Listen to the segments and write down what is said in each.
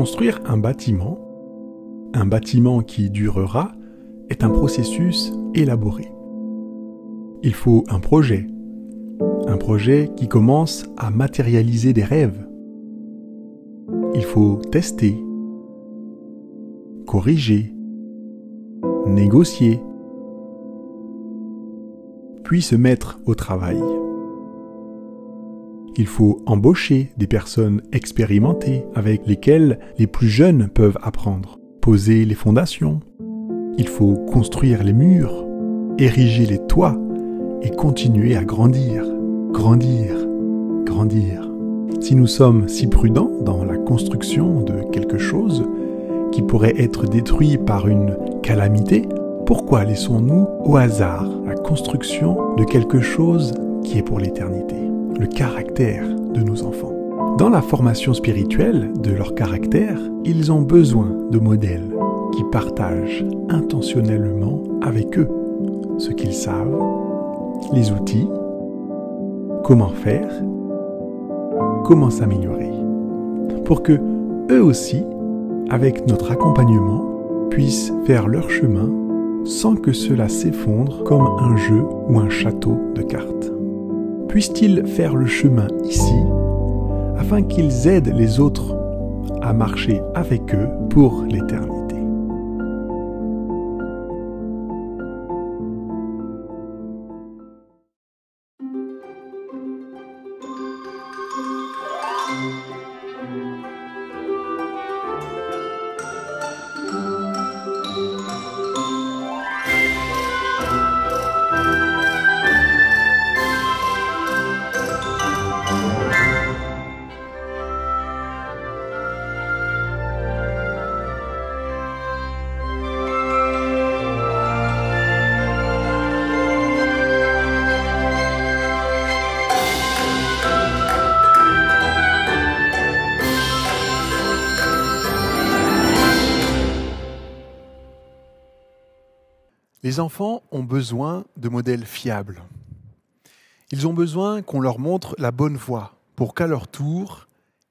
Construire un bâtiment, un bâtiment qui durera, est un processus élaboré. Il faut un projet, un projet qui commence à matérialiser des rêves. Il faut tester, corriger, négocier, puis se mettre au travail. Il faut embaucher des personnes expérimentées avec lesquelles les plus jeunes peuvent apprendre, poser les fondations. Il faut construire les murs, ériger les toits et continuer à grandir, grandir, grandir. Si nous sommes si prudents dans la construction de quelque chose qui pourrait être détruit par une calamité, pourquoi laissons-nous au hasard la construction de quelque chose qui est pour l'éternité le caractère de nos enfants? Dans la formation spirituelle de leur caractère, ils ont besoin de modèles qui partagent intentionnellement avec eux ce qu'ils savent, les outils, comment faire, comment s'améliorer, pour que eux aussi, avec notre accompagnement, puissent faire leur chemin sans que cela s'effondre comme un jeu ou un château de cartes puissent-ils faire le chemin ici afin qu'ils aident les autres à marcher avec eux pour l'éternité? Les enfants ont besoin de modèles fiables. Ils ont besoin qu'on leur montre la bonne voie pour qu'à leur tour,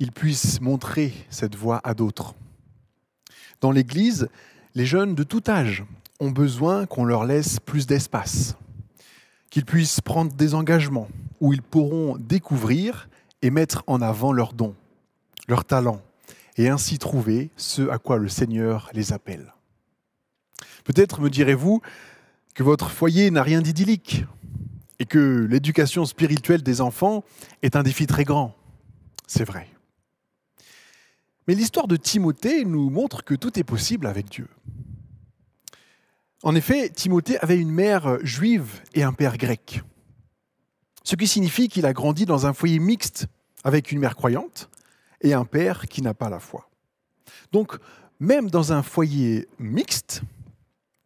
ils puissent montrer cette voie à d'autres. Dans l'Église, les jeunes de tout âge ont besoin qu'on leur laisse plus d'espace, qu'ils puissent prendre des engagements où ils pourront découvrir et mettre en avant leurs dons, leurs talents, et ainsi trouver ce à quoi le Seigneur les appelle. Peut-être me direz-vous que votre foyer n'a rien d'idyllique et que l'éducation spirituelle des enfants est un défi très grand. C'est vrai. Mais l'histoire de Timothée nous montre que tout est possible avec Dieu. En effet, Timothée avait une mère juive et un père grec. Ce qui signifie qu'il a grandi dans un foyer mixte avec une mère croyante et un père qui n'a pas la foi. Donc, même dans un foyer mixte,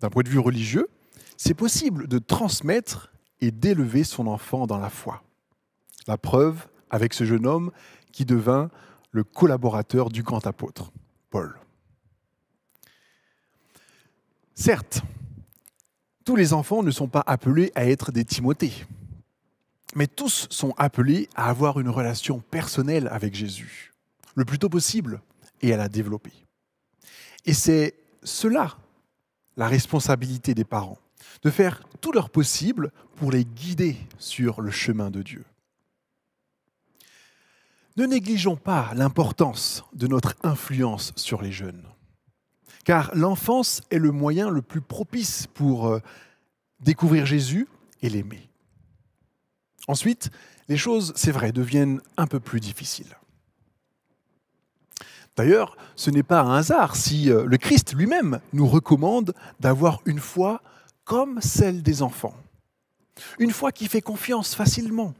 d'un point de vue religieux, c'est possible de transmettre et d'élever son enfant dans la foi. La preuve avec ce jeune homme qui devint le collaborateur du grand apôtre, Paul. Certes, tous les enfants ne sont pas appelés à être des Timothées, mais tous sont appelés à avoir une relation personnelle avec Jésus, le plus tôt possible, et à la développer. Et c'est cela la responsabilité des parents, de faire tout leur possible pour les guider sur le chemin de Dieu. Ne négligeons pas l'importance de notre influence sur les jeunes, car l'enfance est le moyen le plus propice pour euh, découvrir Jésus et l'aimer. Ensuite, les choses, c'est vrai, deviennent un peu plus difficiles. D'ailleurs, ce n'est pas un hasard si euh, le Christ lui-même nous recommande d'avoir une foi comme celle des enfants. Une foi qui fait confiance facilement,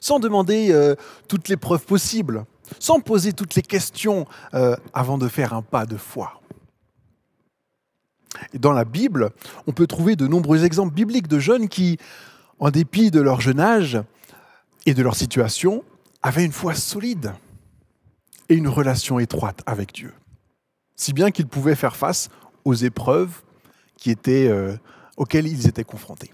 sans demander euh, toutes les preuves possibles, sans poser toutes les questions euh, avant de faire un pas de foi. dans la Bible, on peut trouver de nombreux exemples bibliques de jeunes qui, en dépit de leur jeune âge et de leur situation, avaient une foi solide et une relation étroite avec Dieu. Si bien qu'ils pouvaient faire face aux épreuves euh, auxquelles ils étaient confrontés.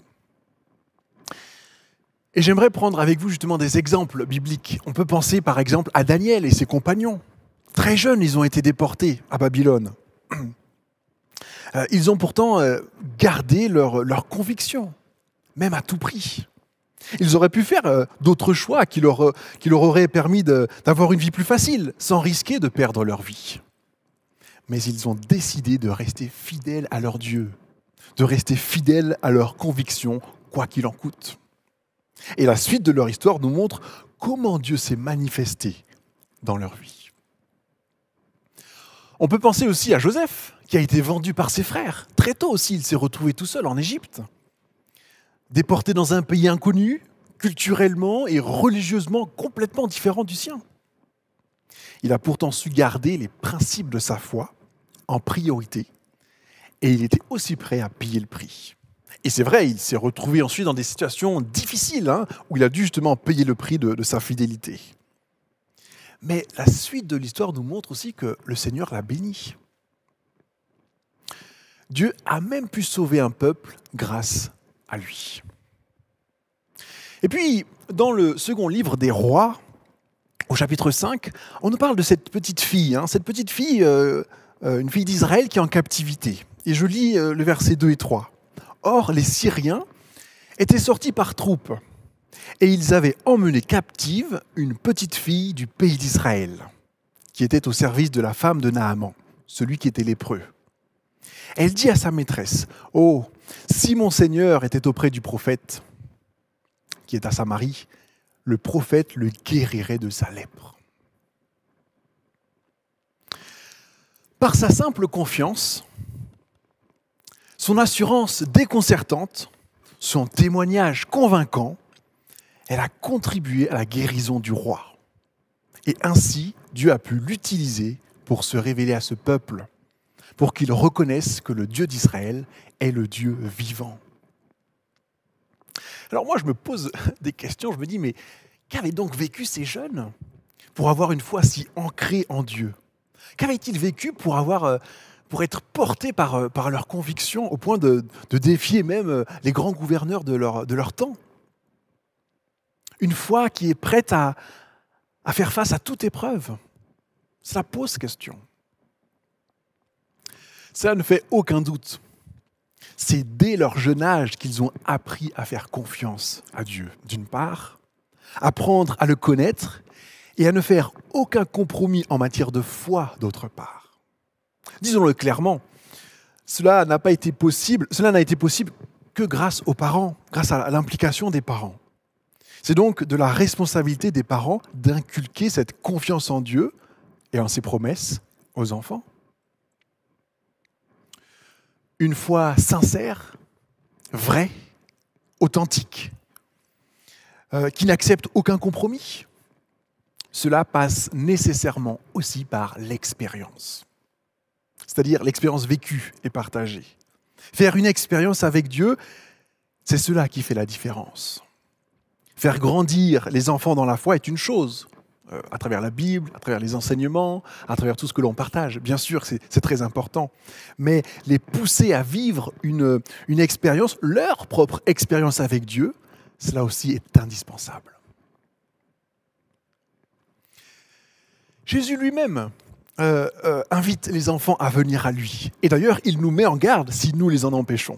Et j'aimerais prendre avec vous justement des exemples bibliques. On peut penser par exemple à Daniel et ses compagnons. Très jeunes, ils ont été déportés à Babylone. Euh, ils ont pourtant euh, gardé leur conviction, même à tout prix. Ils auraient pu faire euh, d'autres choix qui leur, qui leur auraient permis d'avoir une vie plus facile, sans risquer de perdre leur vie. Mais ils ont décidé de rester fidèles à leur Dieu, de rester fidèles à leurs convictions, quoi qu'il en coûte. Et la suite de leur histoire nous montre comment Dieu s'est manifesté dans leur vie. On peut penser aussi à Joseph, qui a été vendu par ses frères. Très tôt aussi, il s'est retrouvé tout seul en Égypte. Déporté dans un pays inconnu, culturellement et religieusement complètement différent du sien. Il a pourtant su garder les principes de sa foi en priorité et il était aussi prêt à payer le prix. Et c'est vrai, il s'est retrouvé ensuite dans des situations difficiles hein, où il a dû justement payer le prix de sa fidélité. Mais la suite de l'histoire nous montre aussi que le Seigneur l'a béni. Dieu a même pu sauver un peuple grâce lui. Et puis, dans le second livre des rois, au chapitre 5, on nous parle de cette petite fille, hein, cette petite fille, euh, euh, une fille d'Israël qui est en captivité. Et je lis euh, le verset 2 et 3. Or, les Syriens étaient sortis par troupes et ils avaient emmené captive une petite fille du pays d'Israël, qui était au service de la femme de Naaman, celui qui était lépreux. Elle dit à sa maîtresse, Oh, si mon Seigneur était auprès du prophète, qui est à Samarie, le prophète le guérirait de sa lèpre. Par sa simple confiance, son assurance déconcertante, son témoignage convaincant, elle a contribué à la guérison du roi. Et ainsi, Dieu a pu l'utiliser pour se révéler à ce peuple, pour qu'il reconnaisse que le Dieu d'Israël est le Dieu vivant. Alors moi, je me pose des questions, je me dis, mais qu'avaient donc vécu ces jeunes pour avoir une foi si ancrée en Dieu? Qu'avaient-ils vécu pour avoir euh, pour être portés par, euh, par leur conviction au point de, de défier même euh, les grands gouverneurs de leur, de leur temps? Une foi qui est prête à, faire face à toute épreuve? Cela pose question. Ça ne fait aucun doute. C'est dès leur jeune âge qu'ils ont appris à faire confiance à Dieu, d'une part, apprendre à le connaître et à ne faire aucun compromis en matière de foi, d'autre part. Disons-le clairement, cela n'a pas été possible, cela n'a été possible que grâce aux parents, grâce à l'implication des parents. C'est donc de la responsabilité des parents d'inculquer cette confiance en Dieu et en ses promesses aux enfants. Une foi sincère, vraie, authentique, euh, qui n'accepte aucun compromis. Cela passe nécessairement aussi par l'expérience, c'est-à-dire l'expérience vécue et partagée. Faire une expérience avec Dieu, c'est cela qui fait la différence. Faire grandir les enfants dans la foi est une chose, euh, à travers la Bible, à travers les enseignements, à travers tout ce que l'on partage. Bien sûr, c'est très important. Mais les pousser à vivre une, une expérience, leur propre expérience avec Dieu, cela aussi est indispensable. Jésus lui-même euh, euh, invite les enfants à venir à lui. Et d'ailleurs, il nous met en garde si nous les en empêchons.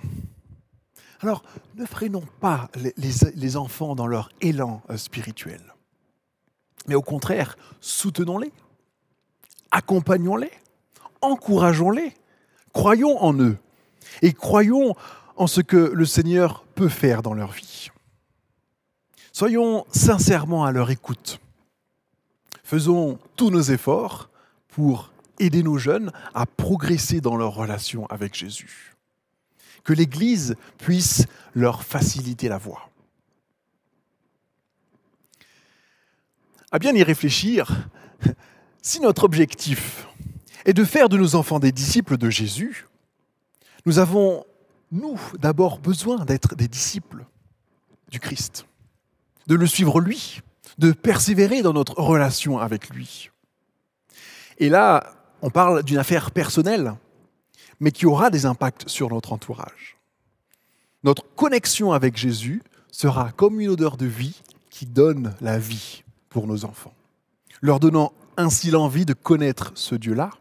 Alors, ne freinons pas les, enfants dans leur élan spirituel, mais au contraire, soutenons-les, accompagnons-les, encourageons-les, croyons en eux et croyons en ce que le Seigneur peut faire dans leur vie. Soyons sincèrement à leur écoute. Faisons tous nos efforts pour aider nos jeunes à progresser dans leur relation avec Jésus que l'Église puisse leur faciliter la voie. À bien y réfléchir, si notre objectif est de faire de nos enfants des disciples de Jésus, Nous avons, nous, d'abord besoin d'être des disciples du Christ, de le suivre lui, de persévérer dans notre relation avec lui. Et là, on parle d'une affaire personnelle, mais qui aura des impacts sur notre entourage. Notre connexion avec Jésus sera comme une odeur de vie qui donne la vie pour nos enfants, leur donnant ainsi l'envie de connaître ce Dieu-là,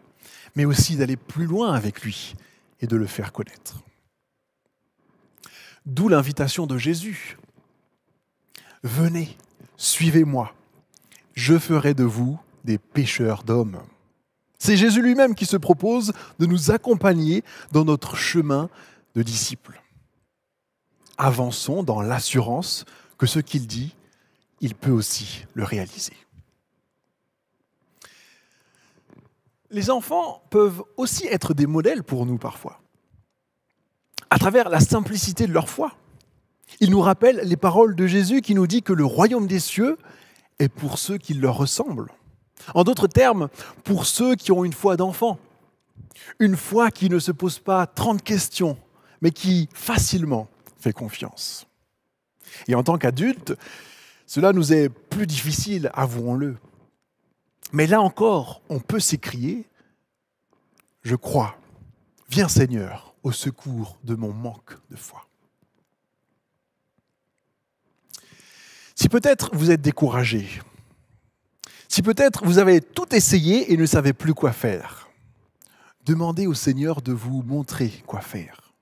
mais aussi d'aller plus loin avec lui et de le faire connaître. D'où l'invitation de Jésus. Venez, suivez-moi, je ferai de vous des pêcheurs d'hommes. C'est Jésus lui-même qui se propose de nous accompagner dans notre chemin de disciples. Avançons dans l'assurance que ce qu'il dit, il peut aussi le réaliser. Les enfants peuvent aussi être des modèles pour nous parfois, à travers la simplicité de leur foi. Ils nous rappellent les paroles de Jésus qui nous dit que le royaume des cieux est pour ceux qui leur ressemblent. En d'autres termes, pour ceux qui ont une foi d'enfant, une foi qui ne se pose pas 30 questions, mais qui facilement fait confiance. Et en tant qu'adulte, cela nous est plus difficile, avouons-le. Mais là encore, on peut s'écrier, je crois, viens Seigneur au secours de mon manque de foi. Si peut-être vous êtes découragé, si peut-être vous avez tout essayé et ne savez plus quoi faire, demandez au Seigneur de vous montrer quoi faire.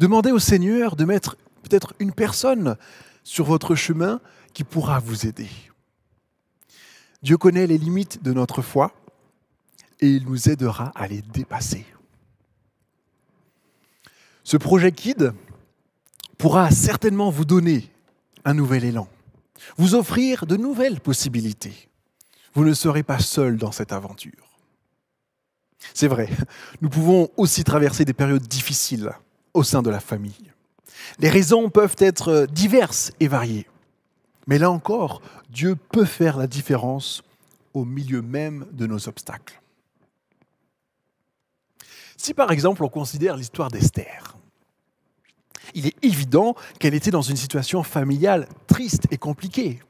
Demandez au Seigneur de mettre peut-être une personne sur votre chemin qui pourra vous aider. Dieu connaît les limites de notre foi et il nous aidera à les dépasser. Ce projet KID pourra certainement vous donner un nouvel élan, vous offrir de nouvelles possibilités. Vous ne serez pas seul dans cette aventure. C'est vrai, nous pouvons aussi traverser des périodes difficiles au sein de la famille. Les raisons peuvent être diverses et variées. Mais là encore, Dieu peut faire la différence au milieu même de nos obstacles. Si par exemple on considère l'histoire d'Esther, il est évident qu'elle était dans une situation familiale triste et compliquée.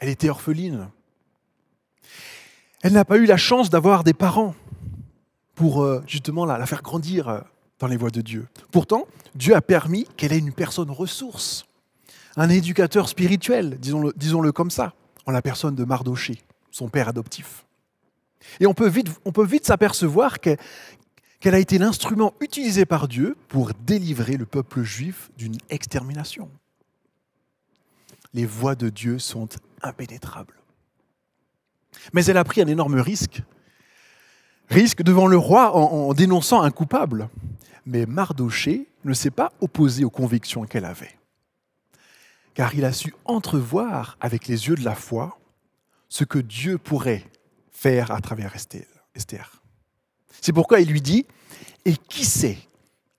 Elle était orpheline. Elle n'a pas eu la chance d'avoir des parents pour euh, justement la, faire grandir euh, dans les voies de Dieu. Pourtant, Dieu a permis qu'elle ait une personne ressource, un éducateur spirituel, disons-le disons comme ça, en la personne de Mardoché, son père adoptif. Et on peut vite, s'apercevoir qu'elle a été l'instrument utilisé par Dieu pour délivrer le peuple juif d'une extermination. Les voies de Dieu sont impénétrables. Mais elle a pris un énorme risque. Risque devant le roi en, en dénonçant un coupable. Mais Mardoché ne s'est pas opposé aux convictions qu'elle avait. Car il a su entrevoir avec les yeux de la foi ce que Dieu pourrait faire à travers Esther. C'est pourquoi il lui dit, et qui sait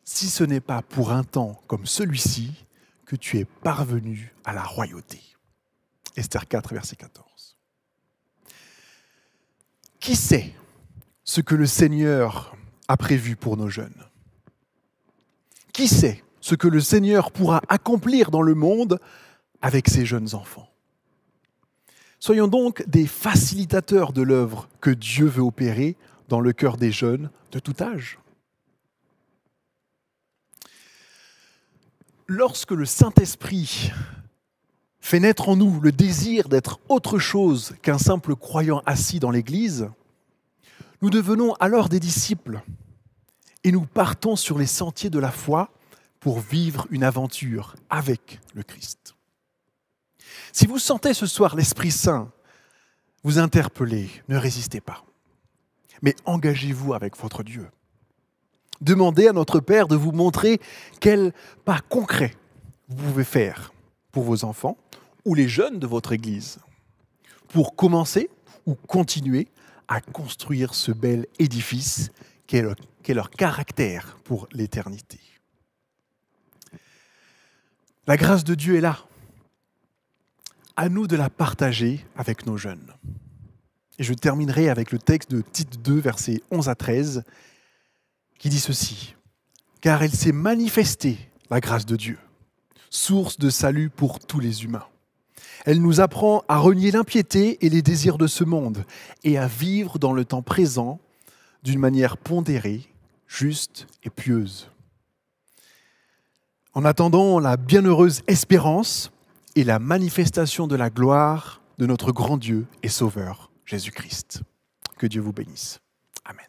si ce n'est pas pour un temps comme celui-ci que tu es parvenu à la royauté? Esther 4, verset 14. Qui sait ce que le Seigneur a prévu pour nos jeunes? Qui sait ce que le Seigneur pourra accomplir dans le monde avec ses jeunes enfants Soyons donc des facilitateurs de l'œuvre que Dieu veut opérer dans le cœur des jeunes de tout âge. Lorsque le Saint-Esprit fait naître en nous le désir d'être autre chose qu'un simple croyant assis dans l'Église, nous devenons alors des disciples et nous partons sur les sentiers de la foi pour vivre une aventure avec le Christ. Si vous sentez ce soir l'Esprit Saint vous interpeller, ne résistez pas mais engagez-vous avec votre Dieu. Demandez à notre Père de vous montrer quel pas concret vous pouvez faire pour vos enfants ou les jeunes de votre Église, pour commencer ou continuer à construire ce bel édifice qu'est leur caractère pour l'éternité. La grâce de Dieu est là. À nous de la partager avec nos jeunes. Et je terminerai avec le texte de Tite 2, versets 11 à 13, qui dit ceci. car elle s'est manifestée, la grâce de Dieu, source de salut pour tous les humains. Elle nous apprend à renier l'impiété et les désirs de ce monde et à vivre dans le temps présent d'une manière pondérée, juste et pieuse. En attendant la bienheureuse espérance et la manifestation de la gloire de notre grand Dieu et Sauveur, Jésus-Christ. Que Dieu vous bénisse. Amen.